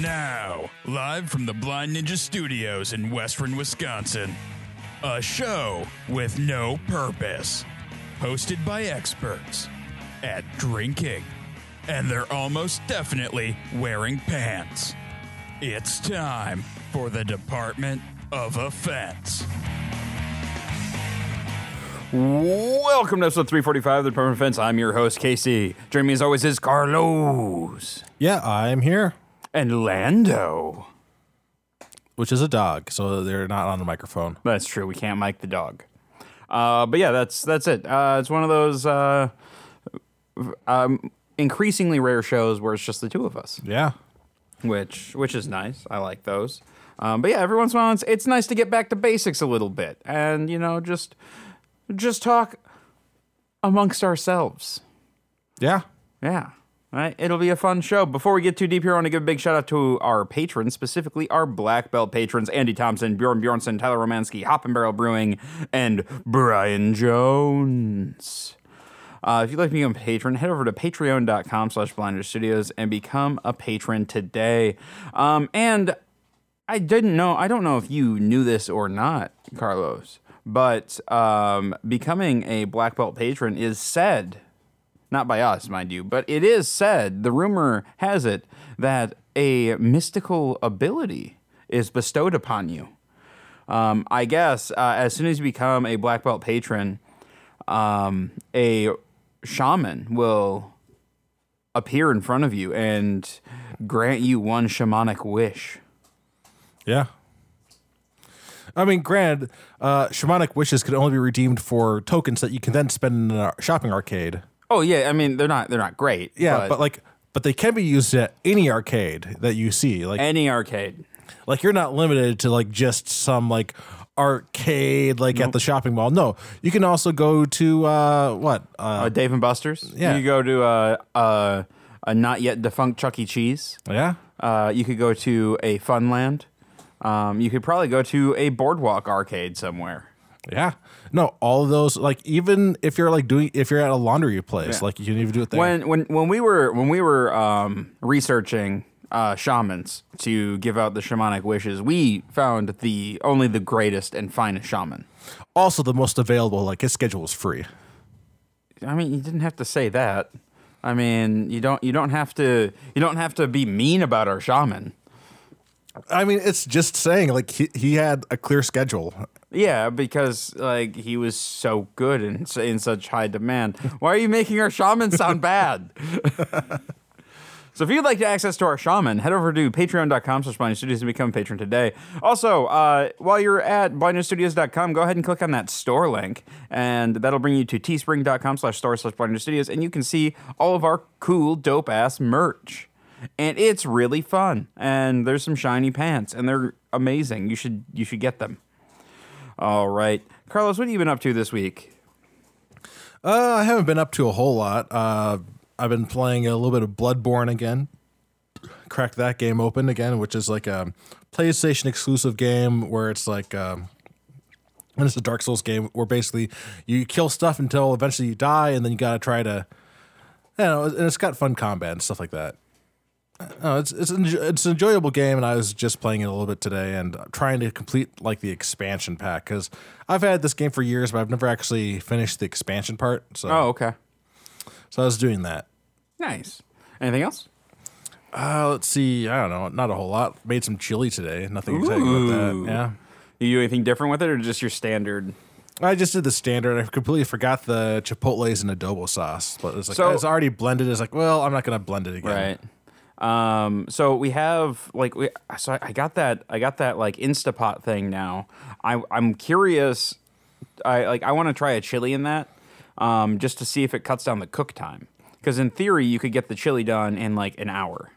Now, live from the Blind Ninja Studios in Western Wisconsin, a show with no purpose, hosted by experts at drinking, and they're almost definitely wearing pants. It's time for the Department of Offense. Welcome to episode 345 of the Department of Defense. I'm your host, Casey. Joining me as always is Carlos Yeah, I'm here, and Lando. which is a dog, so they're not on the microphone. That's true. We can't mic the dog. Uh, but yeah, that's that's it. Uh, it's one of those uh, um, increasingly rare shows where it's just the two of us, Yeah. which which is nice. I like those. Um, but yeah, every once in a while, it's, it's nice to get back to basics a little bit, and you know, just just talk amongst ourselves. Yeah. Yeah. All right. It'll be a fun show. Before we get too deep here, I want to give a big shout out to our patrons, specifically our black belt patrons Andy Thompson, Bjorn Bjornson, Tyler Romansky, Hop and Barrel Brewing, and Brian Jones. Uh, if you'd like to become a patron, head over to patreon.com slash blinder studios and become a patron today. Um, and I didn't know, I don't know if you knew this or not, Carlos, but um, becoming a black belt patron is said not by us, mind you, but it is said, the rumor has it, that a mystical ability is bestowed upon you. Um, I guess uh, as soon as you become a black belt patron, um, a shaman will appear in front of you and grant you one shamanic wish. Yeah. I mean, granted, uh, shamanic wishes could only be redeemed for tokens that you can then spend in a shopping arcade. Oh yeah, I mean they're not they're not great. Yeah, but, like, but they can be used at any arcade that you see. Like, any arcade. like you're not limited to like just some like arcade like at the shopping mall. No, you can also go to uh, what? Uh, Uh, Dave and Buster's. Yeah. You go to uh, uh, a not yet defunct Chuck E. Cheese. yeah. Uh, you could go to a Funland. Um, you could probably go to a Boardwalk arcade somewhere. Yeah. No, all of those like even if you're like doing if you're at a laundry place, Yeah. like you can even do it there. When when when we were when we were um, researching uh, shamans to give out the shamanic wishes, we found the only the greatest and finest shaman. also the most available, like his schedule is free. I mean, you didn't have to say that. I mean, you don't you don't have to you don't have to be mean about our shaman. I mean, it's just saying like he, he had a clear schedule. Yeah, because like he was so good and s- in such high demand. Why are you making our shaman sound bad? so if you'd like to access to our shaman, head over to patreon.com slash Blind Studios and become a patron today. Also, uh, while you're at blindstudios.com, go ahead and click on that store link, and that'll bring you to teespring.com slash store slash Blind Studios, and you can see all of our cool, dope ass merch. And it's really fun. And there's some shiny pants, and they're amazing. You should you should get them. All right. Carlos, what have you been up to this week? Uh, I haven't been up to a whole lot. Uh, I've been playing a little bit of Bloodborne again. Cracked that game open again, which is like a PlayStation exclusive game where it's like um, and it's a Dark Souls game where basically you kill stuff until eventually you die, and then you gotta try to, you know, and it's got fun combat and stuff like that. No, it's it's enjo- it's an enjoyable game, and I was just playing it a little bit today and trying to complete like the expansion pack because I've had this game for years, but I've never actually finished the expansion part. So Oh, okay. so I was doing that. Nice. Anything else? Uh, let's see. I don't know. Not a whole lot. Made some chili today. Nothing exciting about that. Yeah. You do anything different with it or just your standard? I just did the standard. I completely forgot the chipotles and adobo sauce, but it's like So- it's already blended. It's like, well, I'm not gonna blend it again. Um, so we have like we so I, got that I got that like Instapot thing now. I I'm curious I like I want to try a chili in that um just to see if it cuts down the cook time. Cuz in theory you could get the chili done in like an hour.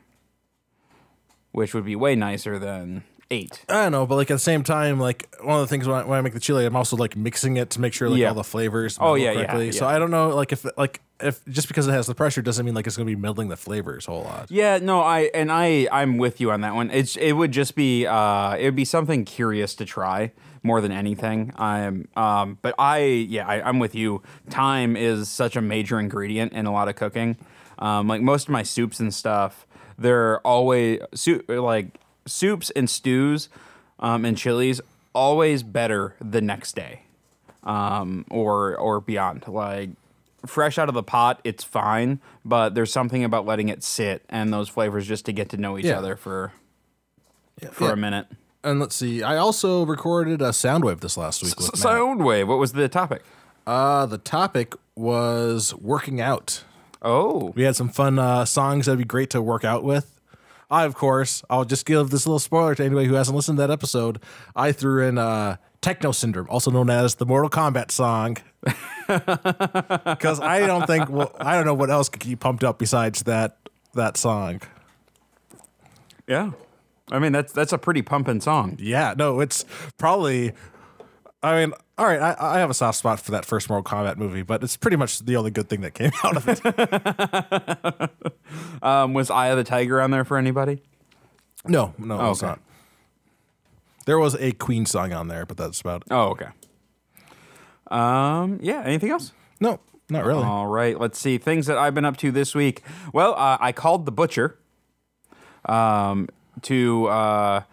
Which would be way nicer than 8. I don't know, but like at the same time, like one of the things when I, when I make the chili, I'm also like mixing it to make sure like Yeah. all the flavors. Oh, yeah, yeah, correctly. So yeah. I don't know, like if like if just because it has the pressure doesn't mean like it's gonna be meddling the flavors a whole lot. Yeah, no, I and I I'm with you on that one. It's it would just be uh it would be something curious to try more than anything. I'm um but I yeah, I, I'm with you. Time is such a major ingredient in a lot of cooking. Um like most of my soups and stuff, they're always soup like soups and stews um, and chilies always better the next day um, or or beyond. Like fresh out of the pot, it's fine, but there's something about letting it sit and those flavors just to get to know each Yeah. other for for Yeah. a minute. And let's see. I also recorded a Soundwave this last week Matt. Soundwave. What was the topic? Uh, the topic was working out. Oh, We had some fun uh, songs that'd be great to work out with. I, of course, I'll just give this little spoiler to anybody who hasn't listened to that episode. I threw in uh, Techno Syndrome, also known as the Mortal Kombat song, because I don't think well, I don't know what else could keep pumped up besides that that song. yeah. I mean that's that's a pretty pumping song. Yeah, no, it's probably. I mean, all right, I, I have a soft spot for that first Mortal Kombat movie, but it's pretty much the only good thing that came out of it. Um, was Eye of the Tiger on there for anybody? No, no, Oh, it's okay. not. There was a Queen song on there, but that's about it. Oh, okay. Um, yeah. Anything else? No, not really. All right. Let's see things that I've been up to this week. Well, uh, I called the butcher, um, to uh,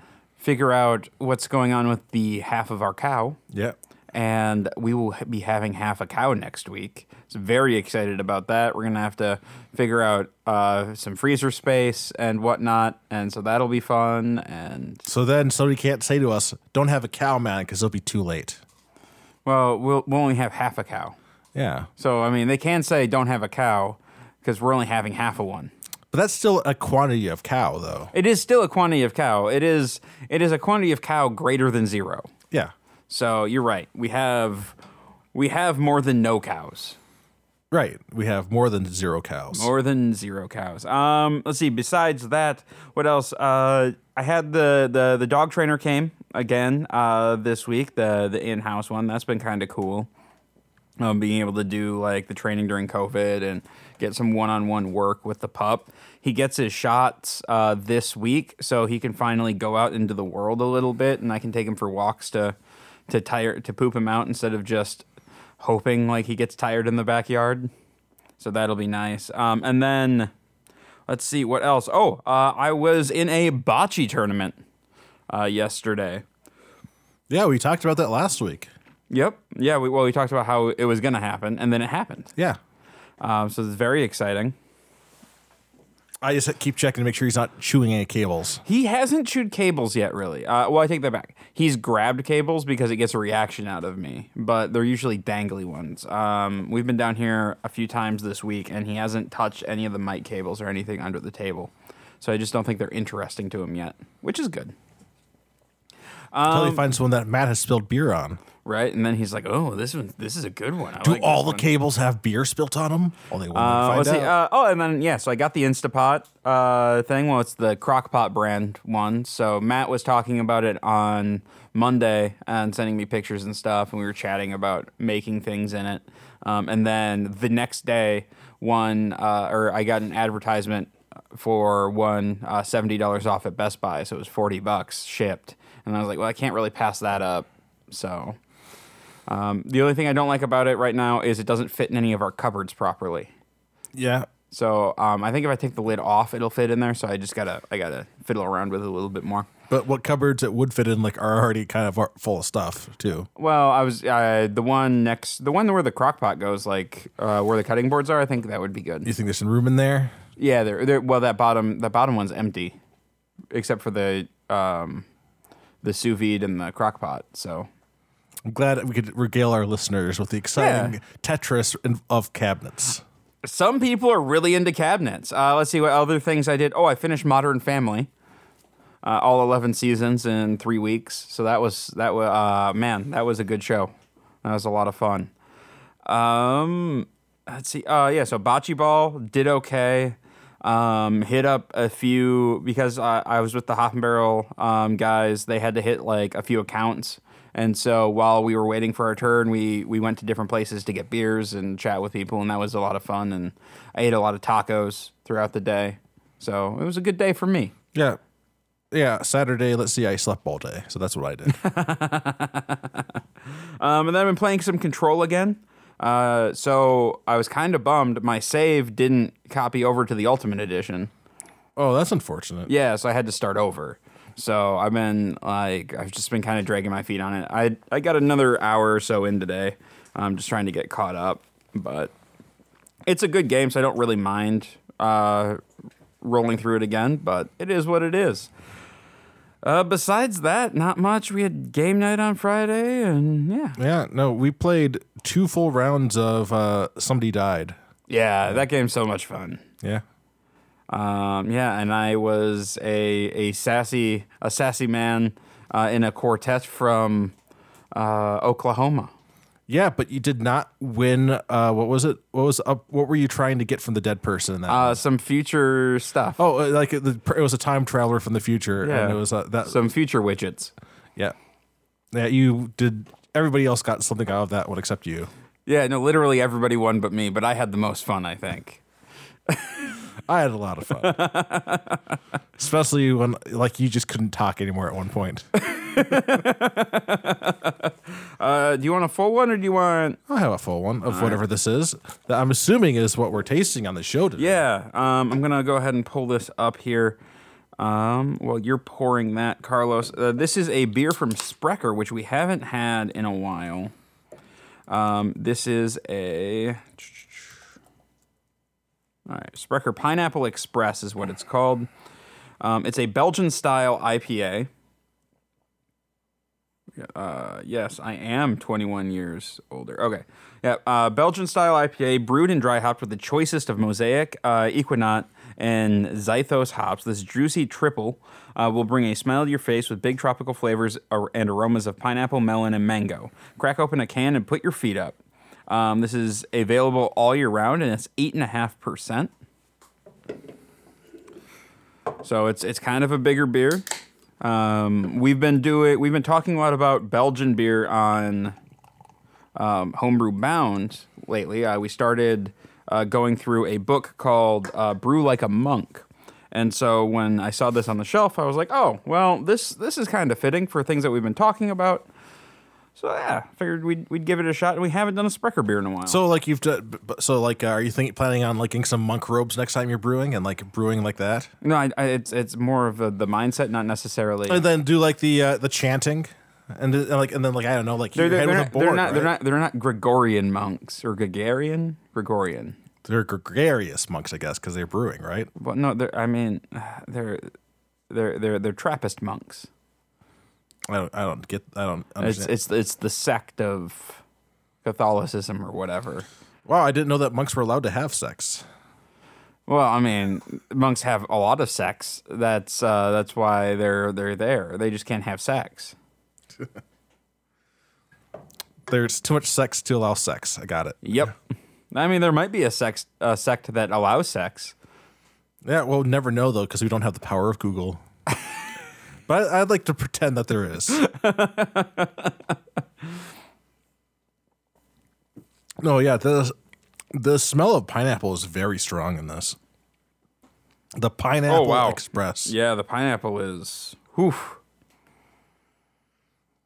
figure out what's going on with the half of our cow. yeah. and we will be having half a cow next week. So very excited about that. We're gonna have to figure out uh, some freezer space and whatnot, and so that'll be fun. And So then somebody can't say to us, "Don't have a cow, man," because it'll be too late. well, we'll we'll only have half a cow. Yeah, So I mean, they can say don't have a cow because we're only having half of one. But that's still a quantity of cow, though. It is still a quantity of cow. It is it is a quantity of cow greater than zero. Yeah, So you're right. We have we have more than no cows. right. We have more than zero cows. More than zero cows. Um, let's see. Besides that, what else? Uh, I had the the the dog trainer came again uh, this week. The the in house one. That's been kind of cool. Um, being able to do like the training during COVID and get some one on one work with the pup. He gets his shots uh, this week, so he can finally go out into the world a little bit, and I can take him for walks to to tire to poop him out instead of just hoping like he gets tired in the backyard. So that'll be nice. Um, and then let's see what else. Oh, uh, I was in a bocce tournament uh, yesterday. yeah, we talked about that last week. Yep. Yeah. We, well, we talked about how it was going to happen, and then it happened. Yeah, Um, so it's very exciting. I just keep checking to make sure he's not chewing any cables. He hasn't chewed cables yet, really. Uh, well, I take that back. He's grabbed cables because it gets a reaction out of me, but they're usually dangly ones. Um, we've been down here a few times this week, and he hasn't touched any of the mic cables or anything under the table. So I just don't think they're interesting to him yet, which is good. Until Um, he finds one that Matt has spilled beer on. Right? And then he's like, "Oh, this one, this is a good one." I Do like all the one." cables have beer spilt on them? Only one Uh, find out. Uh, oh, and then yeah, so I got the Instapot uh, thing. Well, it's the Crock-Pot brand one. So Matt was talking about it on Monday and sending me pictures and stuff, and we were chatting about making things in it. Um, and then the next day, one uh, or I got an advertisement for one uh, seventy dollars off at Best Buy, so it was forty bucks shipped. And I was like, well, I can't really pass that up. So um, the only thing I don't like about it right now is it doesn't fit in any of our cupboards properly. yeah. So um, I think if I take the lid off, it'll fit in there. So I just gotta I gotta fiddle around with it a little bit more. But what cupboards it would fit in like are already kind of full of stuff too. Well, I was uh, the one next, the one where the crock pot goes, like uh, where the cutting boards are. I think that would be good. You think there's some room in there? Yeah, they're, they're well. That bottom, that bottom one's empty, except for the um, the sous vide and the crock pot. So I'm glad we could regale our listeners with the exciting Yeah. Tetris of cabinets. some people are really into cabinets. Uh, let's see what other things I did. Oh, I finished Modern Family, uh, all eleven seasons in three weeks. So that was that was uh, man, that was a good show. That was a lot of fun. Um, let's see. Uh, yeah. So bocce ball did okay. Um, hit up a few because I, I was with the Hop and Barrel um, guys. They had to hit like a few accounts. And so while we were waiting for our turn, we, we went to different places to get beers and chat with people, and that was a lot of fun. And I ate a lot of tacos throughout the day, so it was a good day for me. Yeah. Yeah, Saturday, let's see, I slept all day. So that's what I did. Um, and then I've been playing some Control again. Uh, so I was kind of bummed. My save didn't copy over to the Ultimate Edition. Oh, that's unfortunate. Yeah, so I had to start over. So I've been like I've just been kind of dragging my feet on it. I I got another hour or so in today. I'm just trying to get caught up, but it's a good game, so I don't really mind uh, rolling through it again. But it is what it is. Uh, besides that, not much. We had game night on Friday, and yeah, Yeah, no, we played two full rounds of uh, Somebody Died. yeah, that game's so much fun. Yeah. Um, yeah, and I was a a sassy a sassy man uh, in a quartet from uh, Oklahoma. Yeah, but you did not win. Uh, what was it? What was up? What were you trying to get from the dead person? In that Uh, some future stuff. oh, uh, like it, it was a time traveler from the future, Yeah. and it was uh, that. Some future widgets. yeah, yeah. You did. Everybody else got something out of that one except you. Yeah, no, literally everybody won but me, but I had the most fun, I think. I had a lot of fun, especially when like you just couldn't talk anymore at one point. Uh, do you want a full one or do you want? I'll have a full one of whatever this is. That I'm assuming is what we're tasting on the show today. Yeah, um, I'm gonna go ahead and pull this up here. Um, well, you're pouring that, Carlos. Uh, this is a beer from Sprecher, which we haven't had in a while. Um, this is a. All right, Sprecher Pineapple Express is what it's called. Um, it's a Belgian style IPA. Uh, yes, I am 21 years older. Okay. Yeah, uh, Belgian style IPA brewed and dry hopped with the choicest of Mosaic, uh, Equinox, and Zythos hops. This juicy triple uh, will bring a smile to your face with big tropical flavors ar- and aromas of pineapple, melon, and mango. Crack open a can and put your feet up. Um, this is available all year round, and it's eight and a half percent. So it's it's kind of a bigger beer. Um, we've been doing we've been talking a lot about Belgian beer on um, Homebrew Bound lately. Uh, we started uh, going through a book called uh, Brew Like a Monk. And so when I saw this on the shelf, I was like, "Oh, well, this this is kind of fitting for things that we've been talking about." So yeah, figured we'd we'd give it a shot, and we haven't done a Sprecher beer in a while. So like you've done, so like uh, are you think planning on liking some monk robes next time you're brewing and like brewing like that? no, I, I, it's it's more of a, the mindset, not necessarily. And then do like the uh, the chanting, and, then, like and then like I don't know like they're, your head they're, with not, a board. they're not they're not they're not Gregorian monks or Gregarian Gregorian. They're gregarious monks, I guess, because they're brewing, right? Well, no, they're, I mean, they're they're they're they're Trappist monks. I don't, I don't get, I don't It's understand. it's it's the sect of Catholicism or whatever. wow, I didn't know that monks were allowed to have sex. Well, I mean, monks have a lot of sex. That's uh, that's why they're they're there. They just can't have sex. There's too much sex to allow sex. I got it. Yep. I mean, there might be a sex a sect that allows sex. Yeah, we'll never know though because we don't have the power of Google. But I, I'd like to pretend that there is. no, yeah, the the smell of pineapple is very strong in this. The pineapple Oh, wow. express, Yeah, the pineapple is. Whew.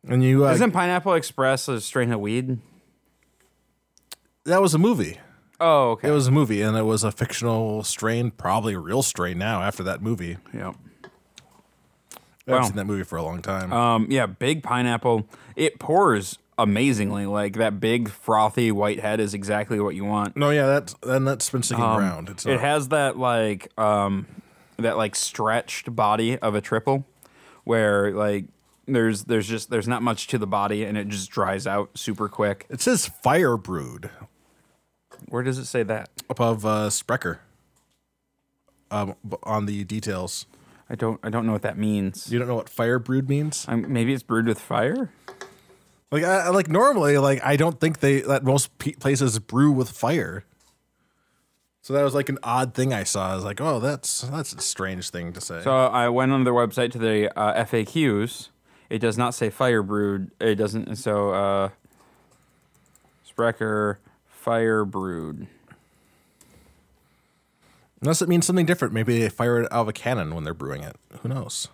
and you uh, Isn't Pineapple Express a strain of weed? that was a movie. Oh, okay. It was a movie, and it was a fictional strain, probably a real strain now. After that movie, Yep. I haven't Wow. seen that movie for a long time. Um, yeah, big pineapple. It pours amazingly. Like that big frothy white head is exactly what you want. no, yeah, that's and that's been sticking around. It's Um, It uh, has that like um, that like stretched body of a triple, where like there's there's just there's not much to the body and it just dries out super quick. it says fire brewed. Where does it say that? above uh, Sprecher. Um, on the details, I don't I don't know what that means. you don't know what fire brewed means. Maybe it's brewed with fire. Like, I, like normally, like I don't think they that most pe- places brew with fire. So that was like an odd thing I saw. I was like, oh, that's that's a strange thing to say. So I went on their website to the uh, FAQs. It does not say fire brewed. It doesn't. So uh, Sprecher fire brewed. Unless it means something different. Maybe they fire it out of a cannon when they're brewing it. Who knows?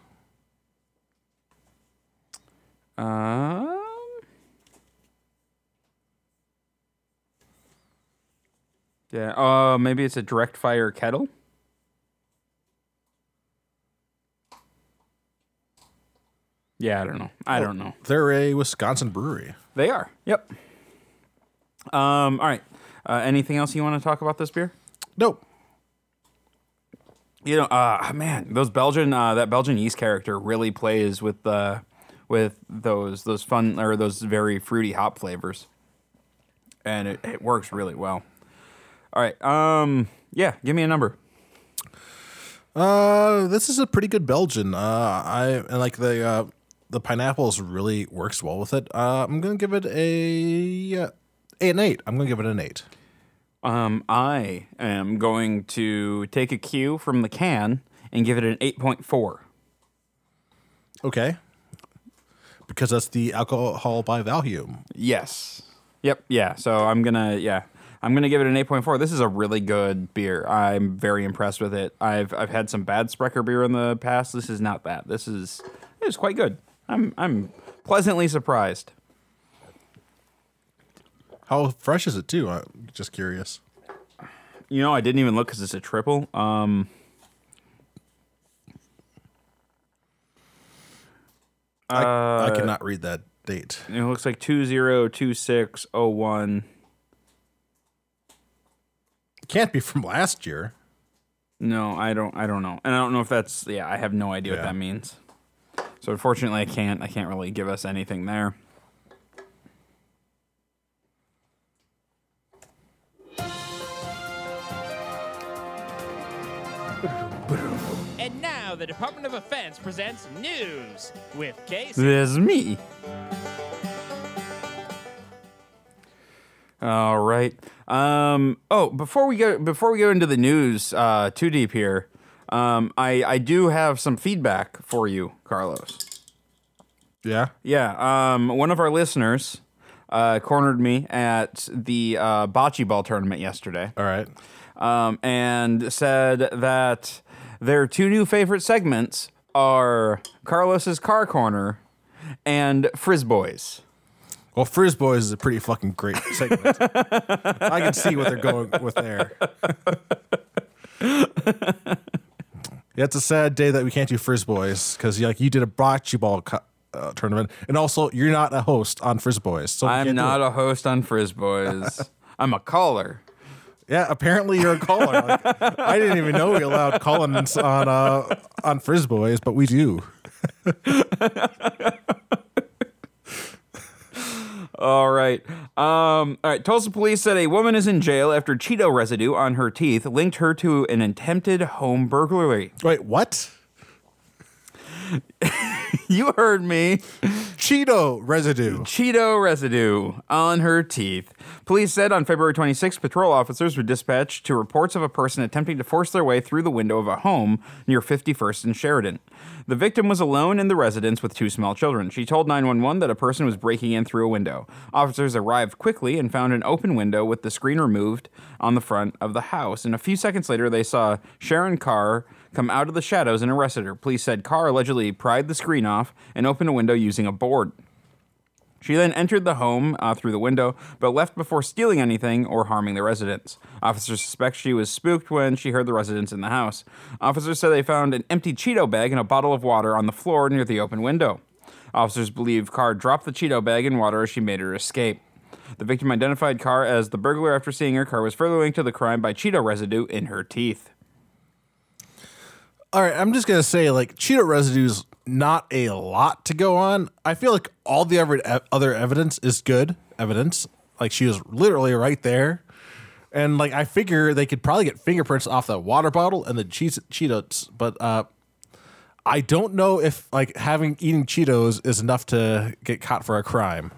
Um. Yeah. Oh, uh, maybe it's a direct fire kettle. Yeah, I don't know. I well, don't know. They're a Wisconsin brewery. They are. Yep. Um. All right. Uh, anything else you want to talk about this beer? Nope. You know, uh, man, those Belgian uh, that Belgian yeast character really plays with uh, with those those fun or those very fruity hop flavors, and it, it works really well. All right. Um. Yeah. Give me a number. Uh, this is a pretty good Belgian. Uh, I and like the uh, the pineapples really works well with it. Uh, I'm gonna give it a uh, eight and eight. I'm gonna give it an eight. Um. I am going to take a cue from the can and give it an eight point four. Okay. Because that's the alcohol by volume. Yes. Yep. Yeah. So I'm gonna yeah. I'm gonna give it an 8.4. This is a really good beer. I'm very impressed with it. I've I've had some bad Sprecher beer in the past. This is not that. This is it's quite good. I'm I'm pleasantly surprised. How fresh is it too? I'm just curious. You know, I didn't even look because it's a triple. Um, I, I Uh, cannot read that date. it looks like two zero two six oh one. Can't be from last year. No, I don't. I don't know, and I don't know if that's. Yeah, I have no idea what that means. So unfortunately, I can't. I can't really give us anything there. The Department of Defense presents news with Case. There's me. All right. Um, oh, before we go before we go into the news uh, too deep here, um, I I do have some feedback for you, Carlos. Yeah. Yeah. Um, one of our listeners uh, cornered me at the uh, bocce ball tournament yesterday All right. um, and said that their two new favorite segments are Carlos's Car Corner and Frizz Boys. Well, Frizz Boys is a pretty fucking great segment. I can see what they're going with there. yeah, it's a sad day that we can't do Frizz Boys because like you did a bocce ball co- uh, tournament, and also you're not a host on Frizz Boys. So I'm not a host on Frizz Boys. I'm a caller. Yeah, apparently you're a caller. Like, I didn't even know we allowed call-ins on uh, on Frizz Boys, but we do. All right. Um, all right. Tulsa police said a woman is in jail after Cheeto residue on her teeth linked her to an attempted home burglary. Wait, what? You heard me. Cheeto residue. Cheeto residue on her teeth. Police said on February 26, patrol officers were dispatched to reports of a person attempting to force their way through the window of a home near 51st and Sheridan. The victim was alone in the residence with two small children. She told 911 that a person was breaking in through a window. Officers arrived quickly and found an open window with the screen removed on the front of the house. And a few seconds later, they saw Sharon Carr come out of the shadows and arrested her. Police said Carr allegedly pried the screen off and opened a window using a board. She then entered the home uh, through the window, but left before stealing anything or harming the residents. Officers suspect she was spooked when she heard the residents in the house. Officers said they found an empty Cheeto bag and a bottle of water on the floor near the open window. Officers believe Carr dropped the Cheeto bag in water as she made her escape. The victim identified Carr as the burglar after seeing her. Carr was further linked to the crime by Cheeto residue in her teeth. All right, I'm just gonna say like Cheeto residue's not a lot to go on. I feel like all the other other evidence is good evidence. Like she was literally right there, and like I figure they could probably get fingerprints off that water bottle and the cheese Cheetos, but uh, I don't know if like having eating Cheetos is enough to get caught for a crime.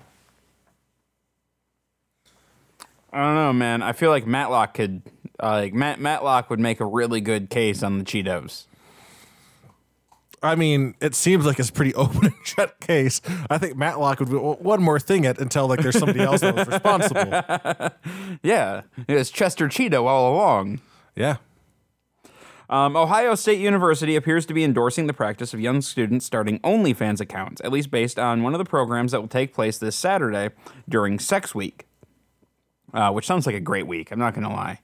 I don't know, man. I feel like Matlock could, uh, like Matt Matlock would make a really good case on the Cheetos. I mean, it seems like it's pretty open and shut case. I think Matlock would be one more thing it until like there's somebody else that was responsible. Yeah, it was Chester Cheeto all along. Yeah. Um, Ohio State University appears to be endorsing the practice of young students starting OnlyFans accounts, at least based on one of the programs that will take place this Saturday during Sex Week, uh, which sounds like a great week. I'm not going to lie.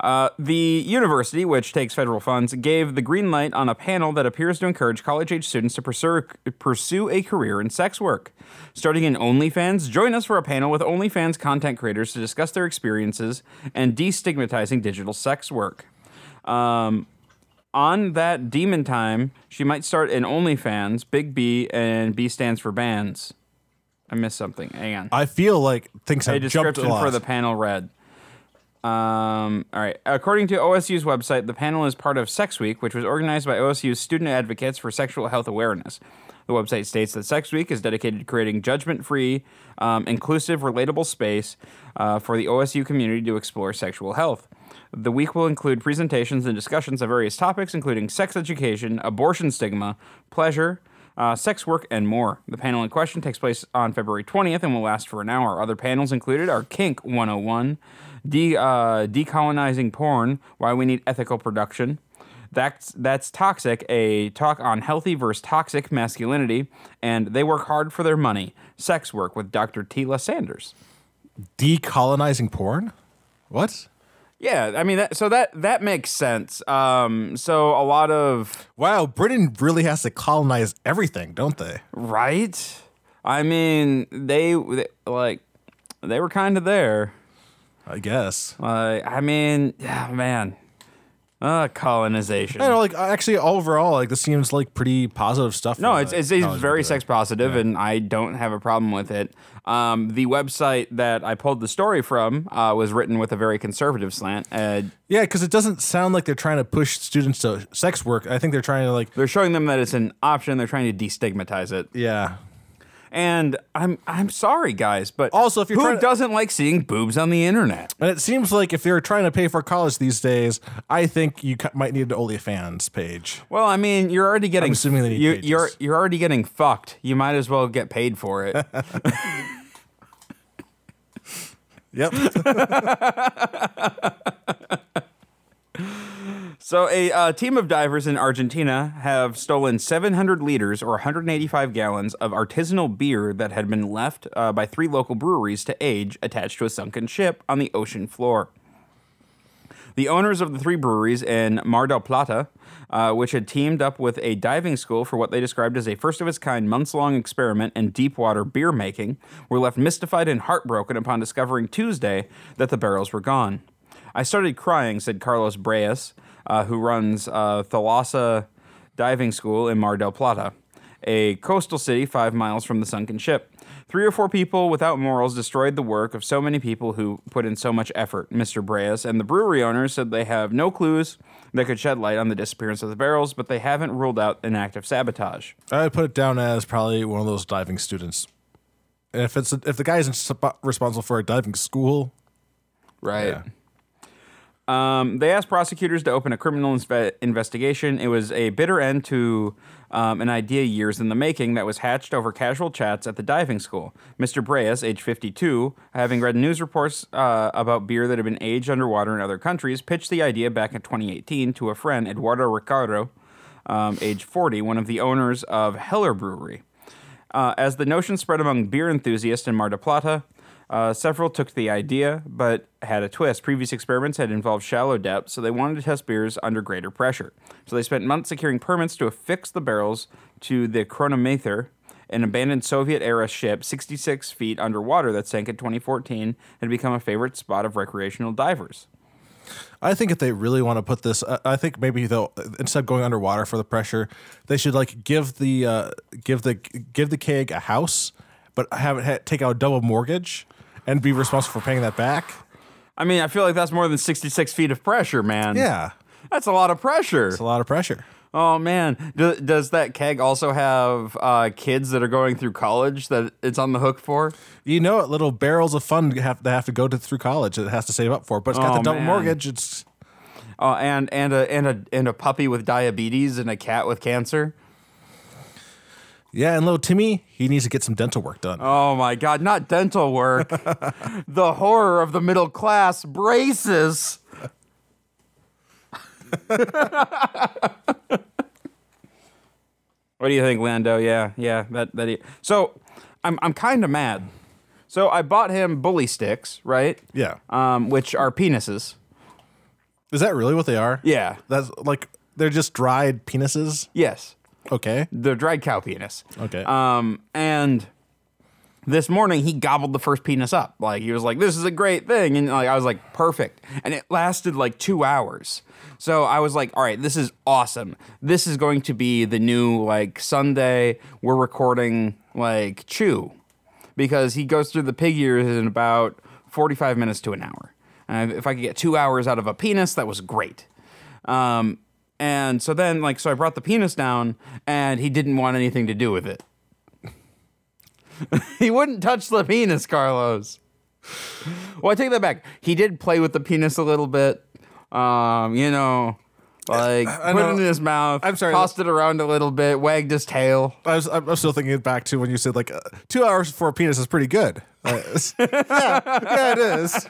Uh, the university, which takes federal funds, gave the green light on a panel that appears to encourage college age students to pursue, pursue a career in sex work. Starting in OnlyFans, join us for a panel with OnlyFans content creators to discuss their experiences and destigmatizing digital sex work. Um, on that demon time, she might start in OnlyFans, Big B, and B stands for bands. I missed something. Hang on. I feel like things A have jumped a description lot. for the panel read. Um, all right. According to OSU's website, the panel is part of Sex Week, which was organized by OSU's student advocates for sexual health awareness. The website states that Sex Week is dedicated to creating judgment free, um, inclusive, relatable space uh, for the OSU community to explore sexual health. The week will include presentations and discussions of various topics, including sex education, abortion stigma, pleasure, uh, sex work, and more. The panel in question takes place on February 20th and will last for an hour. Other panels included are Kink 101, de- uh, Decolonizing Porn, Why We Need Ethical Production. That's, that's Toxic, a talk on healthy versus toxic masculinity, and They Work Hard for Their Money, Sex Work with Dr. Tila Sanders. Decolonizing porn? What? Yeah, I mean, that, so that that makes sense. Um, so a lot of Wow, Britain really has to colonize everything, don't they? right. I mean, they, they like they were kind of there. I guess. Like, I mean, yeah, man, uh, colonization. I know, like actually, overall, like this seems like pretty positive stuff. No, it's it's, it's very sex positive, and I don't have a problem with it. Um, the website that I pulled the story from uh, was written with a very conservative slant. Uh, Yeah, because it doesn't sound like they're trying to push students to sex work. I think they're trying to like, they're showing them that it's an option. They're trying to destigmatize it. yeah. And I'm I'm sorry, guys, but Also, if you're who doesn't like seeing boobs on the internet? And it seems like if they're trying to pay for college these days, I think you might need an OnlyFans page. Well, I mean, you're already getting assuming they need you, pages. you're you're already getting fucked. You might as well get paid for it. Yep. So, a uh, team of divers in Argentina have stolen 700 liters or 185 gallons of artisanal beer that had been left uh, by three local breweries to age attached to a sunken ship on the ocean floor. The owners of the three breweries in Mar del Plata, uh, which had teamed up with a diving school for what they described as a first of its kind months long experiment in deep water beer making, were left mystified and heartbroken upon discovering Tuesday that the barrels were gone. I started crying, said Carlos Breas, uh, who runs uh, Thalassa Diving School in Mar del Plata, a coastal city five miles from the sunken ship. Three or four people without morals destroyed the work of so many people who put in so much effort, Mr. Breas. And the brewery owners said they have no clues that could shed light on the disappearance of the barrels, but they haven't ruled out an act of sabotage. I would put it down as probably one of those diving students. And if it's if the guy isn't sp- responsible for a diving school, Right. Yeah. Um, they asked prosecutors to open a criminal investigation. It was a bitter end to um, an idea years in the making that was hatched over casual chats at the diving school. Mr. Breas, age 52, having read news reports uh, about beer that had been aged underwater in other countries, pitched the idea back in 2018 to a friend, Eduardo Ricardo, um, age 40, one of the owners of Heller Brewery. Uh, as the notion spread among beer enthusiasts in Mar del Plata, uh, several took the idea, but had a twist. Previous experiments had involved shallow depths, so they wanted to test beers under greater pressure. So they spent months securing permits to affix the barrels to the Chronometer, an abandoned Soviet era ship 66 feet underwater that sank in 2014 and become a favorite spot of recreational divers. I think if they really want to put this, I think maybe they'll instead of going underwater for the pressure, they should like give the uh, give the give the keg a house, but have it ha- take out a double mortgage and be responsible for paying that back. I mean, I feel like that's more than 66 feet of pressure, man. Yeah, That's a lot of pressure. it's a lot of pressure. Oh man, Do, does that keg also have uh, kids that are going through college that it's on the hook for? You know what? Little barrels of fun have they have to go to through college. It has to save up for, but it's got Oh, the double man. mortgage. It's Oh, and and a and a and a puppy with diabetes and a cat with cancer. Yeah, and little Timmy, he needs to get some dental work done. Oh my God, not dental work. the horror of the middle class braces. what do you think, Lando? Yeah, yeah, that that. He, so, I'm I'm kind of mad. So I bought him bully sticks, right? Yeah. Um, which are penises. Is that really what they are? Yeah. That's like they're just dried penises. Yes. Okay. The dried cow penis. Okay. Um, and this morning he gobbled the first penis up. Like he was like, "This is a great thing," and like I was like, "Perfect." And it lasted like two hours. So I was like, "All right, this is awesome. This is going to be the new like Sunday. We're recording like Chew because he goes through the pig ears in about forty-five minutes to an hour. And if I could get two hours out of a penis, that was great." Um, and so then, like, so I brought the penis down, and he didn't want anything to do with it. he wouldn't touch the penis, Carlos. Well, I take that back. He did play with the penis a little bit. Um, you know, like put know. it in his mouth. I'm sorry. Tossed it around a little bit, wagged his tail. I was, I'm still thinking back to when you said like uh, two hours for a penis is pretty good. Uh, yeah, yeah, it is.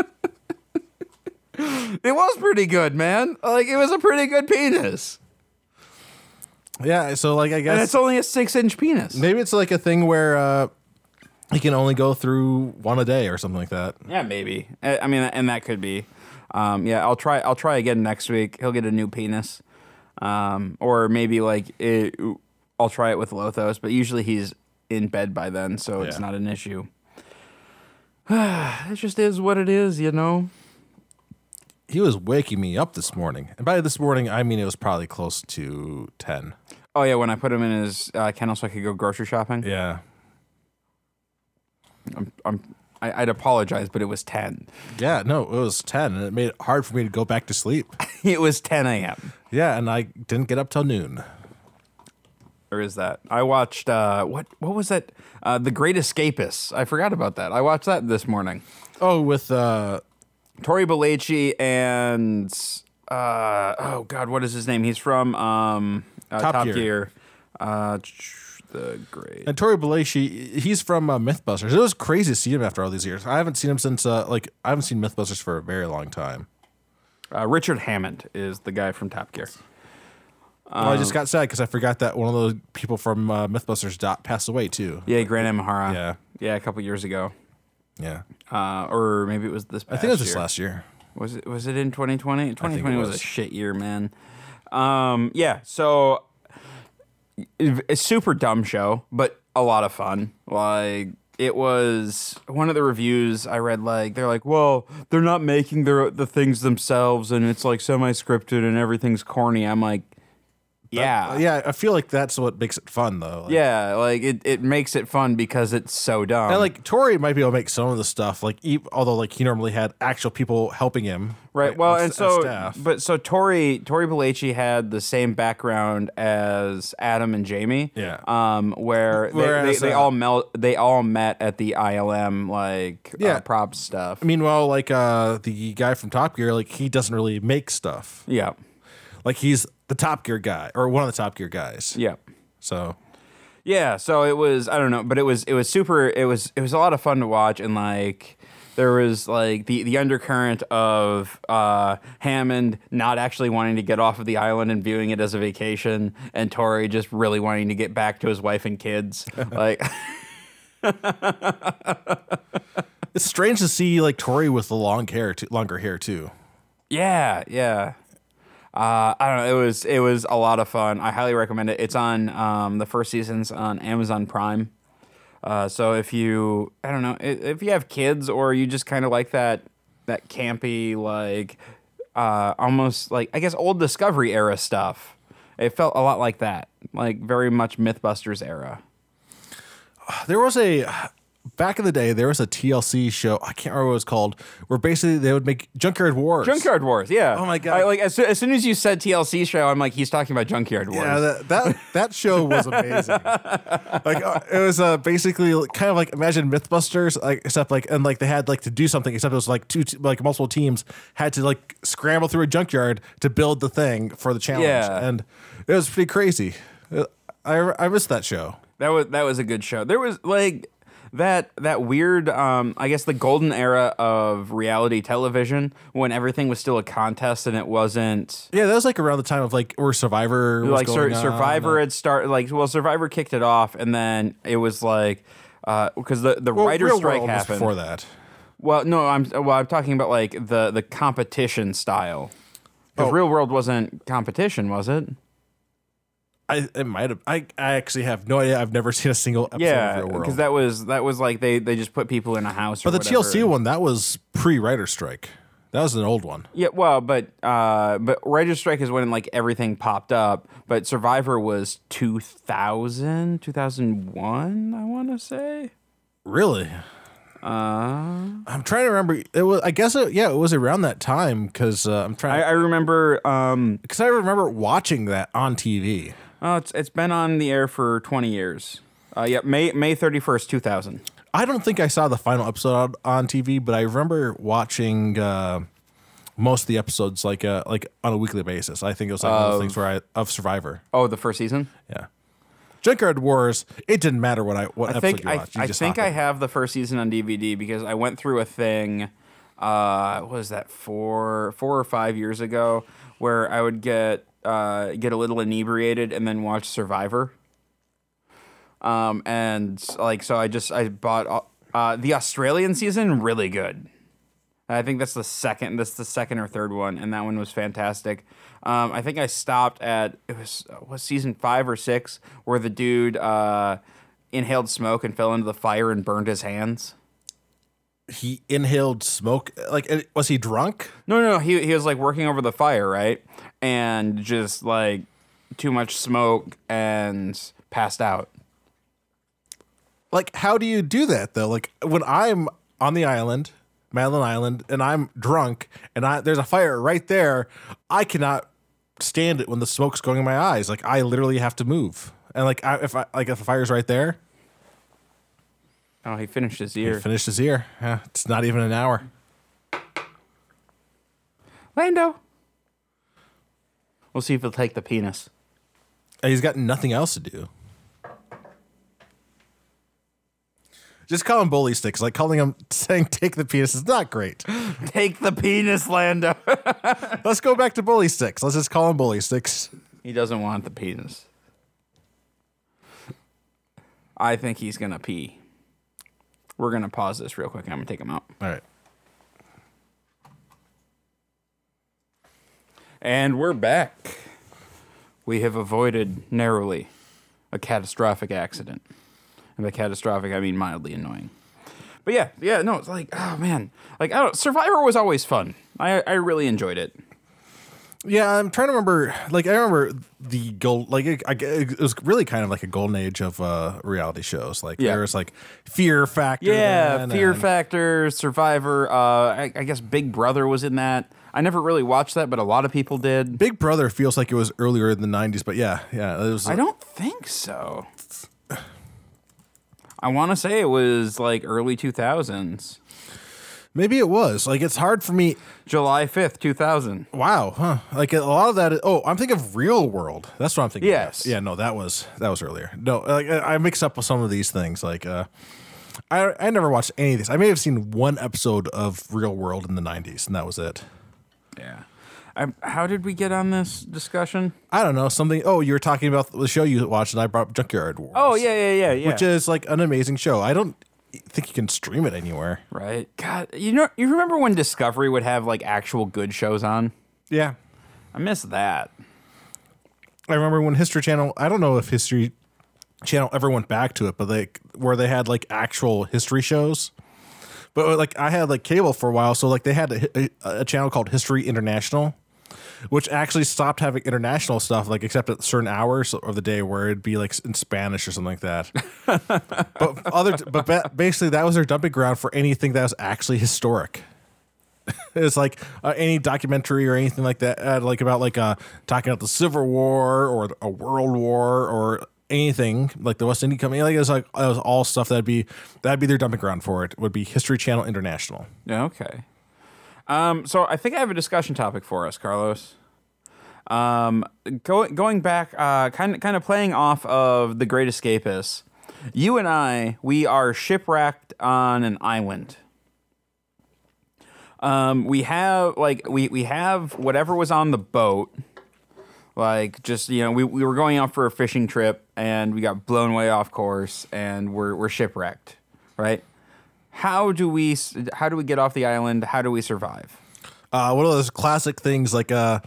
It was pretty good, man. Like it was a pretty good penis, Yeah, so like I and guess it's only a six-inch penis. maybe it's like a thing where uh, you can only go through one a day or something like that. Yeah, maybe. I I mean, and that could be. Um, yeah, I'll try. I'll try again next week. He'll get a new penis, um, or maybe like it, I'll try it with Lothos. But usually he's in bed by then, so it's not an issue. it just is what it is, you know. He was waking me up this morning, and by this morning I mean it was probably close to ten. Oh yeah, when I put him in his uh, kennel so I could go grocery shopping. Yeah, I'm, I'm, I, I'd apologize, but it was ten. yeah, no, it was ten, and it made it hard for me to go back to sleep. it was ten a.m. yeah, and I didn't get up till noon. Or is that? I watched uh, what? What was that? Uh, the Great Escapists. I forgot about that. I watched that this morning. Oh, with uh, Tory Belleci and uh, oh god, what is his name? He's from um, uh, Top Top, Gear. Gear. Uh, the great. And Tory Belleci, he's from uh, MythBusters. It was crazy to see him after all these years. I haven't seen him since uh, like I haven't seen MythBusters for a very long time. Uh, Richard Hammond is the guy from Top Gear. well, I just got sad because I forgot that one of those people from uh, MythBusters dot passed away too. Yeah, Grant Imahara. Yeah. yeah, a couple years ago. Yeah, Uh, or maybe it was this. I think it was year. last year. Was it was it in 2020? 2020 was. was. a shit year, man. Um, yeah, so a super dumb show, but a lot of fun. Like it was one of the reviews I read like they're like, "Well, they're not making their the things themselves and it's like semi-scripted and everything's corny." I'm like, "Yeah." Uh, yeah, I feel like that's what makes it fun though. Like, Yeah, like it, it makes it fun because it's so dumb. And like Tory might be able to make some of the stuff, like e- although like he normally had actual people helping him. Right. like, Well, and s- so, but so Tory Tory Belleci had the same background as Adam and Jamie. Yeah. Um, where they, Whereas, they, they uh, all mel- they all met at the ILM like Yeah. uh, props stuff. meanwhile, like uh, the guy from Top Gear, like he doesn't really make stuff. yeah. Like he's the Top Gear guy or one of the Top Gear guys. Yeah. So Yeah, so it was I don't know, but it was it was super it was it was a lot of fun to watch and like there was like the the undercurrent of uh, Hammond not actually wanting to get off of the island and viewing it as a vacation, and Tory just really wanting to get back to his wife and kids. like, it's strange to see like Tory with the long hair, too, longer hair too. yeah, yeah. Uh, I don't know. It was it was a lot of fun. I highly recommend it. It's on um, the first season's on Amazon Prime. Uh, so if you I don't know if you have kids or you just kind of like that that campy like uh, almost like I guess old Discovery era stuff. It felt a lot like that, like very much MythBusters era. There was a back in the day. There was a TLC show. I can't remember what it was called. Where basically they would make Junkyard Wars. Junkyard Wars, yeah. Oh my God. I, like as, as soon as you said TLC show, I'm like he's talking about Junkyard Wars. Yeah, that, that that show was amazing. like uh, it was uh, basically kind of like imagine MythBusters, like except like and like they had like to do something, except it was like two t- like multiple teams had to like scramble through a junkyard to build the thing for the challenge, Yeah. and it was pretty crazy. Uh, I I missed that show. That was that was a good show. There was like that that weird um I guess the golden era of reality television when everything was still a contest and it wasn't Yeah, that was like around the time of like where Survivor was like Sur-. Survivor had started like well Survivor kicked it off and then it was like uh because the the Well, writer strike happened before that. Well, no, I'm well. I'm talking about like the the competition style. Because Oh. real world wasn't competition, was it? I it might have. I, I actually have no idea. I've never seen a single episode Yeah, of Real World. because that was that was like they they just put people in a house. Or but the whatever. TLC one that was pre writer strike. That was an old one. Yeah, well, but uh, but Writer's Strike is when like everything popped up. But Survivor was 2000, 2001, I want to say. Really? Uh, I'm trying to remember. It was. I guess. It, yeah, it was around that time because uh, I'm I, trying. I remember. Um, Because I remember watching that on TV. Oh, it's it's been on the air for twenty years. Uh, yeah, May May thirty first, two thousand. I don't think I saw the final episode on, TV, but I remember watching uh, most of the episodes like uh, like on a weekly basis. I think it was like one of those things where I of Survivor. Oh, the first season. Yeah. Junkyard Wars. It didn't matter what I what I episode think you I, watched. You I just think I in. have the first season on DVD because I went through a thing. Uh, what was that four four or five years ago where I would get uh, get a little inebriated and then watch Survivor. Um, and like so, I just I bought uh, uh, the Australian season really good. I think that's the second. That's the second or third one, and that one was fantastic. Um, I think I stopped at it was was season five or six where the dude uh, inhaled smoke and fell into the fire and burned his hands. He inhaled smoke. Like, was he drunk? No, no, no. He he was like working over the fire, right? And just like too much smoke and passed out. Like, how do you do that though? Like, when I'm on the island, Madeline Island, and I'm drunk, and I there's a fire right there, I cannot stand it when the smoke's going in my eyes. Like, I literally have to move. And like, I, if I like if the fire's right there, Oh, he finished his ear. he finished his ear. Yeah, it's not even an hour. Lando. We'll see if he'll take the penis. He's got nothing else to do. Just call him bully sticks. Like calling him saying take the penis is not great. Take the penis, Lando. Let's go back to bully sticks. Let's just call him bully sticks. he doesn't want the penis. I think he's gonna pee. We're gonna pause this real quick. I'm gonna take them out. All right. And we're back. We have avoided narrowly a catastrophic accident. And by catastrophic, I mean mildly annoying. But yeah, yeah, no, it's like, oh man, like I don't, Survivor was always fun. I I really enjoyed it. Yeah, I'm trying to remember. Like I remember the gold. Like it, it was really kind of like a golden age of uh, reality shows. Like Yeah. there was like Fear Factor. Yeah, Fear and- Factor, Survivor. Uh, I, I guess Big Brother was in that. I never really watched that, but a lot of people did. Big Brother feels like it was earlier in the '90s, but yeah, yeah, it was. I don't think so. I want to say it was like early 2000s. Maybe it was. Like it's hard for me. July 5th, 2000. Wow, huh? Like a lot of that. Is, oh, I'm thinking of Real World. That's what I'm thinking. of. Yes. Yeah. No, that was that was earlier. No, like I mix up with some of these things. Like, uh, I I never watched any of these. I may have seen one episode of Real World in the '90s, and that was it. Yeah. I, how did we get on this discussion? I don't know something. Oh, you were talking about the show you watched, and I brought Junkyard Wars. Oh, yeah, yeah, yeah, yeah. which is like an amazing show. I don't think you can stream it anywhere. right. God, you know, you remember when Discovery would have like actual good shows on? Yeah, I miss that. I remember when History Channel. I don't know if History Channel ever went back to it, but like where they had like actual history shows. But like I had like cable for a while, so like they had a, a, a channel called History International, which actually stopped having international stuff, like except at certain hours of the day where it'd be like in Spanish or something like that. but other, but ba- basically that was their dumping ground for anything that was actually historic. it's like uh, any documentary or anything like that, uh, like about like uh, talking about the Civil War or a World War or anything like the West Indian Company. Like it was like it was all stuff that'd be that'd be their dumping ground for it. Would be History Channel International. Yeah, okay. Um, so I think I have a discussion topic for us, Carlos. Um, go, going back, uh, kind of, kind of playing off of the Great Escapists. You and I, we are shipwrecked on an island. Um, we have like we we have whatever was on the boat. Like just you know, we, we were going out for a fishing trip and we got blown way off course and we're we're shipwrecked, right? How do we how do we get off the island? How do we survive? Uh, one of those classic things like uh,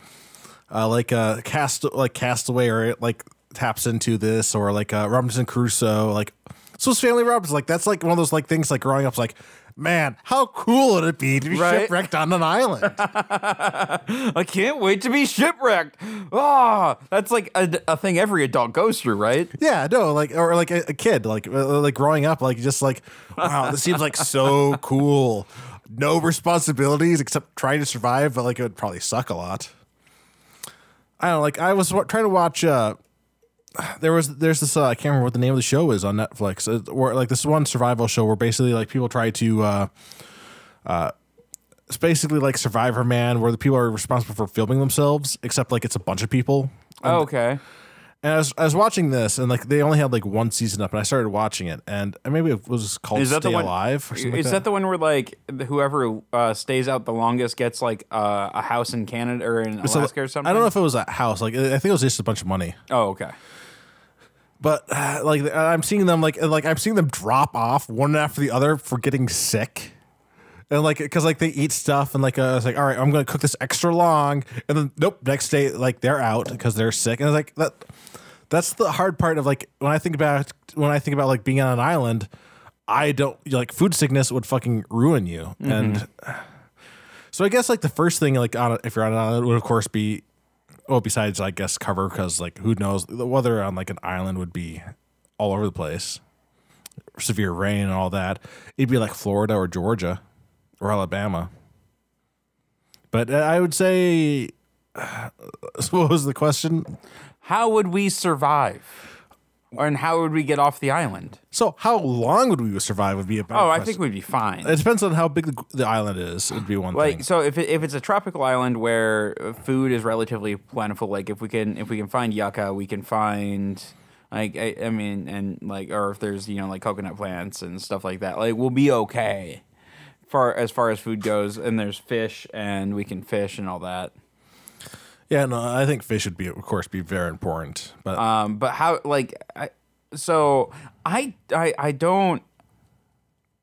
uh like uh cast like Castaway or it like taps into this or like uh Robinson Crusoe like Swiss Family Robinson like that's like one of those like things like growing up like man how cool would it be to be Right. shipwrecked on an island I can't wait to be shipwrecked. Ah, that's like a, a thing every adult goes through, right? yeah no like or like a, a kid like uh, like growing up like just like wow this seems like so cool no responsibilities except trying to survive but like it would probably suck a lot I don't know, like I was wa- trying to watch uh there was there's this uh, I can't remember what the name of the show is on Netflix. Or like this one survival show where basically like people try to uh uh it's basically like Survivor Man where the people are responsible for filming themselves except like it's a bunch of people. Oh, okay. And I was, I was watching this and like they only had like one season up and I started watching it and maybe it was called Is that Stay the one? Alive or something Is like that the one where like whoever uh, stays out the longest gets like uh, a house in Canada or in Alaska or something? I don't know if it was a house. Like I think it was just a bunch of money. Oh, okay. but uh, like I'm seeing them like like I'm seeing them drop off one after the other for getting sick. And like, cause like they eat stuff and like, uh, it's like, all right, I'm gonna cook this extra long, and then nope, next day like they're out because they're sick, and it's like that. That's the hard part of like when I think about when I think about like being on an island, I don't like food sickness would fucking ruin you, and so I guess like the first thing like on a, if you're on an island would of course be well, besides I guess cover because like who knows the weather on like an island would be all over the place, severe rain and all that. It'd be like Florida or Georgia or Alabama. But uh, I would say, what was the question? How would we survive? And how would we get off the island? So how long would we survive? Would be a better Oh, I question. think we'd be fine. it depends on how big the, the island is. It'd be one like thing. so if it, if it's a tropical island where food is relatively plentiful like if we can if we can find yucca we can find like I, I mean and like or if there's you know like coconut plants and stuff like that like we'll be okay far as far as food goes and there's fish and we can fish and all that Yeah, no, I think fish would be, of course, be very important. But um but how like I, so I, I i don't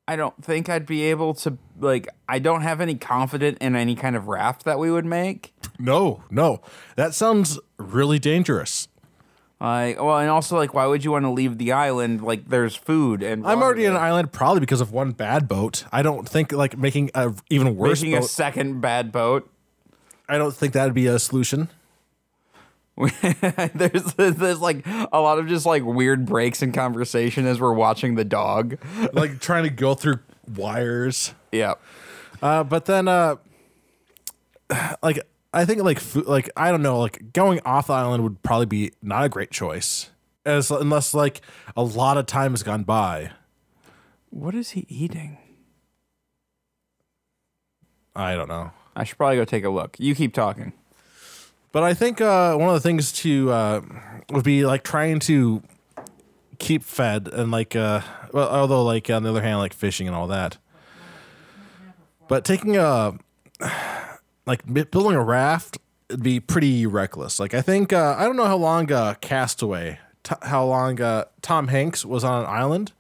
i don't think i'd be able to like i don't have any confidence in any kind of raft that we would make no, no, that sounds really dangerous. Like, well, and also, like, why would you want to leave the island? Like, there's food and I'm already in an island probably because of one bad boat. I don't think like making a even worse making a second bad boat. I don't think that'd be a solution. there's there's like a lot of just like weird breaks in conversation as we're watching the dog. like trying to go through wires. Yeah. Uh, but then, uh, like I think like food, like I don't know, like going off the island would probably be not a great choice, as unless like a lot of time has gone by. What is he eating? I don't know. I should probably go take a look. You keep talking. But I think uh, one of the things to uh, would be like trying to keep fed and like uh, well, although like on the other hand, like fishing and all that. But taking a like building a raft would be pretty reckless. Like I think uh, I don't know how long uh, Castaway, t- how long uh, Tom Hanks was on an island.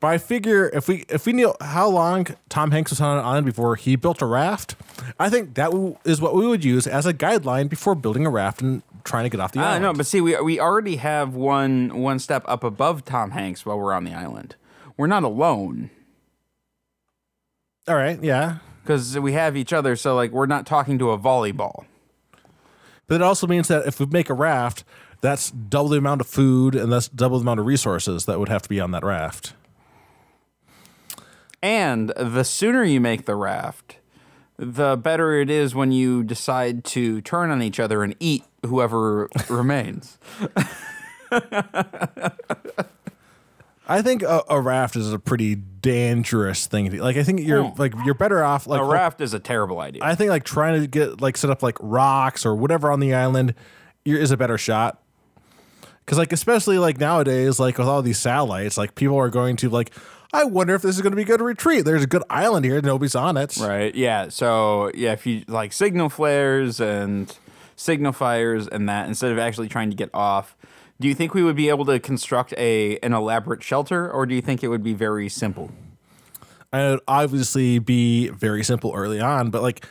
But I figure if we if we knew how long Tom Hanks was on an island before he built a raft, I think that w- is what we would use as a guideline before building a raft and trying to get off the island. I know, but see, we we already have one one step up above Tom Hanks while we're on the island. We're not alone All right, yeah, because we have each other. So like, we're not talking to a volleyball. but it also means that if we make a raft, that's double the amount of food and that's double the amount of resources that would have to be on that raft. And the sooner you make the raft, the better it is when you decide to turn on each other and eat whoever remains. I think a, a raft is a pretty dangerous thing. to- Like I think you're Oh. like you're better off like A raft is a terrible idea. I think like trying to get like set up like rocks or whatever on the island you're- is a better shot. Cause like especially like nowadays, like with all these satellites, like people are going to like, I wonder if this is going to be a good retreat. There's a good island here, nobody's on it. right? Yeah. So yeah, if you like signal flares and signal fires and that instead of actually trying to get off, do you think we would be able to construct a an elaborate shelter, or do you think it would be very simple? And it would obviously be very simple early on, but like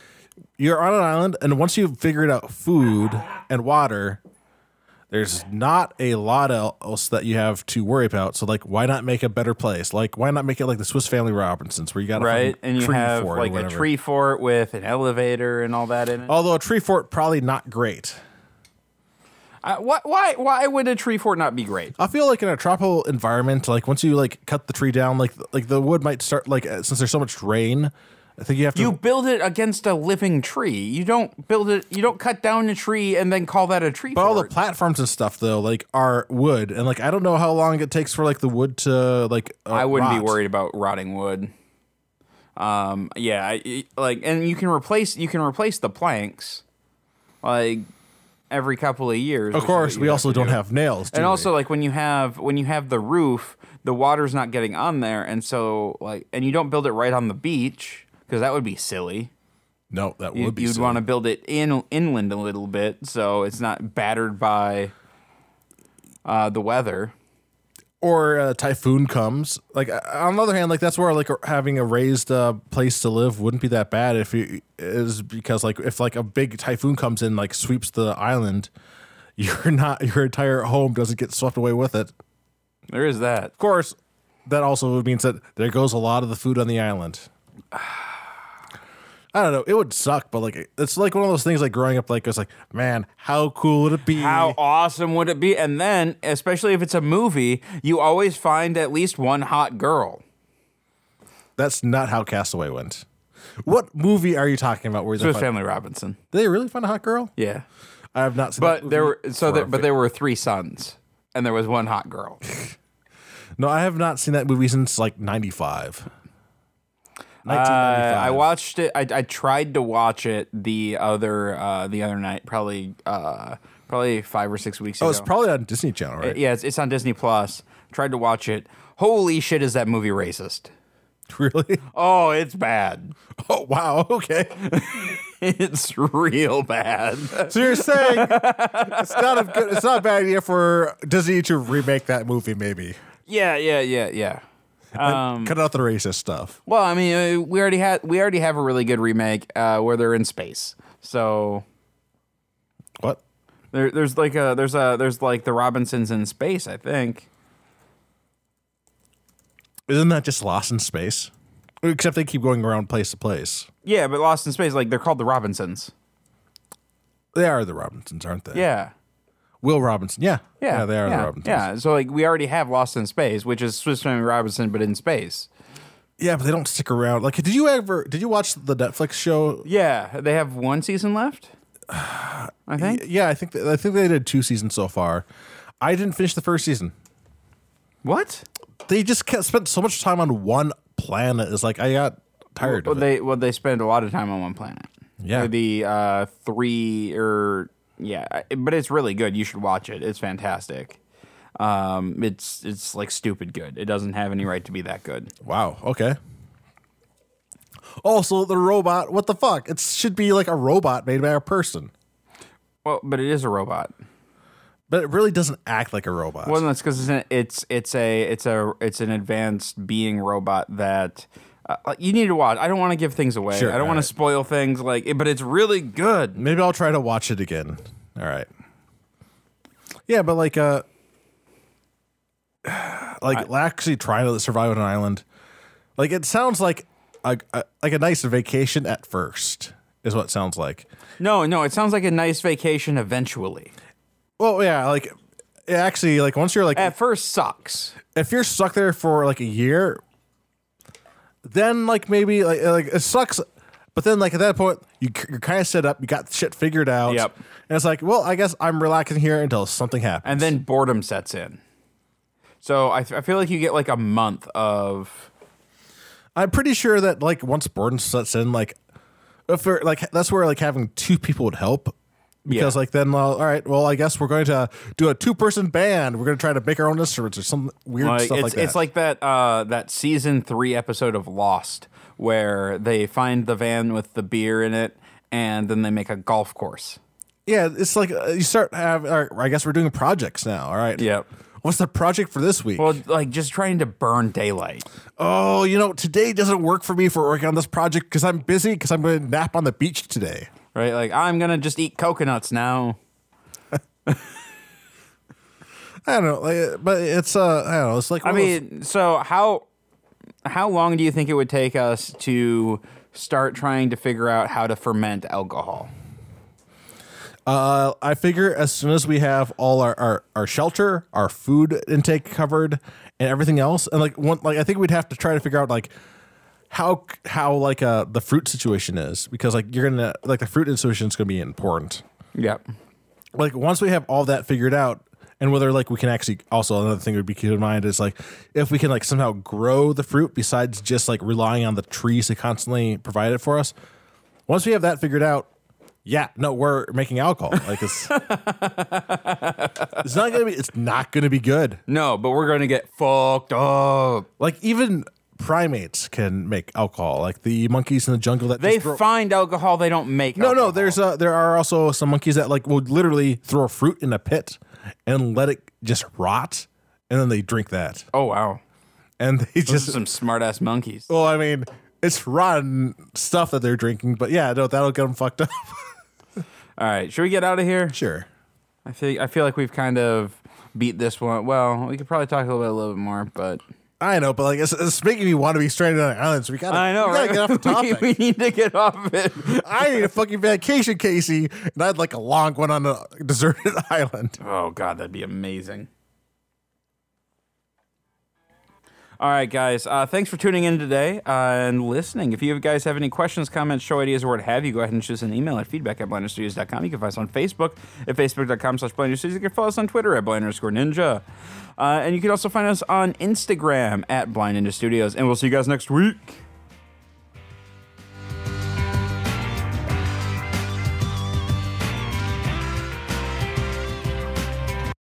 you're on an island, and once you've figured out food and water, there's not a lot else that you have to worry about. So like, why not make a better place? Like, why not make it like the Swiss Family Robinsons, where you got a right? And you tree have fort like a tree fort with an elevator and all that in it. Although a tree fort probably not great. Uh, why, why, why would a tree fort not be great? I feel like in a tropical environment, like once you like cut the tree down, like like the wood might start like uh, since there's so much rain. I think you have to. You build it against a living tree. You don't build it. You don't cut down a tree and then call that a tree but all the platforms and stuff though, like are wood, and like I don't know how long it takes for like the wood to like. Uh, I wouldn't be worried about rotting wood. Um, yeah, I- like, and you can replace you can replace the planks, like every couple of years. Of course, we also do. have nails. do and we? also like when you have when you have the roof, the water's not getting on there, and so like, and you don't build it right on the beach because that would be silly. no, that You, would be. you'd silly. want to build it in inland a little bit so it's not battered by uh, the weather. or a typhoon comes. Like on the other hand, like that's where like having a raised uh, place to live wouldn't be that bad if you is because like if like a big typhoon comes in like sweeps the island, you're not your entire home doesn't get swept away with it. There is that. Of course, that also means that there goes a lot of the food on the island. I don't know. It would suck, but like it's like one of those things. Like growing up, like it's like, man, how cool would it be? How awesome would it be? And then, especially if it's a movie, you always find at least one hot girl. That's not how Castaway went. What movie are you talking about? Where they Swiss find, Family Robinson. did they really find a hot girl? Yeah. I have not seen. But there were so there, but there were three sons, and there was one hot girl. no, I have not seen that movie since like '95. Uh, I watched it. I, I tried to watch it the other uh, the other night, probably uh, probably five or six weeks ago. Oh, ago. it's probably on Disney Channel, right? yeah, it's, it's on Disney Plus. Tried to watch it. Holy shit, is that movie racist? Really? Oh, it's bad. Oh, wow. Okay. It's real bad. So you're saying it's not a good, it's not a bad idea for Disney to remake that movie? Maybe yeah, yeah, yeah, yeah. Um, cut out the racist stuff. well, I mean, uh, we already had we already have a really good remake uh, where they're in space. So What? there, there's like a there's a there's like the Robinsons in space. I think. Isn't that just Lost in Space? Except they keep going around place to place. Yeah, but Lost in Space, like they're called the Robinsons. They are the Robinsons, aren't they? Yeah. Will Robinson. Yeah. Yeah, they are yeah, the Robinsons. Yeah, so like we already have Lost in Space, which is Swiss Family Robinson, but in space. Yeah, but they don't stick around. Like, did you ever? Did you watch the Netflix show? Yeah, they have one season left. I think. Yeah, I think I think they did two seasons so far. I didn't finish the first season. What? They just kept, spent so much time on one planet. It's like I got tired Well, of it. they well they spend a lot of time on one planet. Yeah. The uh, three or yeah, but it's really good. You should watch it. It's fantastic. Um, it's it's like stupid good. It doesn't have any right to be that good. Wow. Okay. Also, the robot. What the fuck? It should be like a robot made by a person, Well, but it is a robot. but it really doesn't act like a robot. Well, that's because it's, an- it's it's a it's a it's an advanced being robot that uh, you need to watch. I don't want to give things away. Sure, I don't want to spoil things like, it, but it's really good. Maybe I'll try to watch it again. All right. Yeah, but like uh like actually trying to survive on an island. Like it sounds like a, a like a nice vacation at first is what it sounds like. No, no, it sounds like a nice vacation eventually. Well, yeah, like it actually like once you're like At first, sucks. if you're stuck there for like a year, then like maybe like uh, like it sucks. But then like at that point, you you're kind of set up, you got shit figured out, Yep. and it's like, well, I guess I'm relaxing here until something happens. and then boredom sets in. So I, I feel like you get like a month of I'm pretty sure that like once boredom sets in, like if like that's where like having two people would help. Because Yeah. like then, uh, all right, well, I guess we're going to do a two-person band. We're going to try to make our own instruments or some weird like stuff it's like that. it's like that uh, that season three episode of Lost where they find the van with the beer in it and then they make a golf course. yeah, it's like uh, you start have. Right, I guess we're doing projects now. All right, Yep. What's the project for this week? Well, like just trying to burn daylight. oh, you know, today doesn't work for me for working on this project because I'm busy because I'm going to nap on the beach today. Right? Like I'm gonna just eat coconuts now. I don't know, like, but it's uh, I don't know. It's like I of those- mean, so how how long do you think it would take us to start trying to figure out how to ferment alcohol? Uh, I figure as soon as we have all our, our, our shelter, our food intake covered, and everything else, and like one like I think we'd have to try to figure out like how how like uh the fruit situation is because like you're gonna like the fruit situation is gonna be important. Yep. Like once we have all that figured out, and whether like we can actually also another thing would be keep in mind is like if we can like somehow grow the fruit besides just like relying on the trees to constantly provide it for us. Once we have that figured out, yeah, no, we're making alcohol. Like it's it's not gonna be it's not gonna be good. No, but we're gonna get fucked up. Like even primates can make alcohol. Like the monkeys in the jungle that They throw- find alcohol. They don't make. no, no. There's uh, there are also some monkeys that like will literally throw a fruit in a pit and let it just rot, and then they drink that, Oh wow, and they those just are some smart ass monkeys. well, I mean, it's rotten stuff that they're drinking, but yeah, no, that'll get them fucked up. All right, should we get out of here? sure. I feel I feel like we've kind of beat this one. Well, we could probably talk a little bit, a little bit more, but I know, but like it's, it's making me want to be stranded on an island. So we gotta, I know, we gotta get off the topic. we, we need to get off of it. I need a fucking vacation, Casey, and I'd like a long one on a deserted island. Oh god, that'd be amazing. All right, guys. Uh, thanks for tuning in today uh, and listening. If you guys have any questions, comments, show ideas, or what have you, go ahead and shoot us an email at feedback at blinderstudios.com. You can find us on Facebook at facebook.com slash blinderstudios. You can follow us on Twitter at blind underscore ninja. Uh, and you can also find us on Instagram at blind studios. And we'll see you guys next week.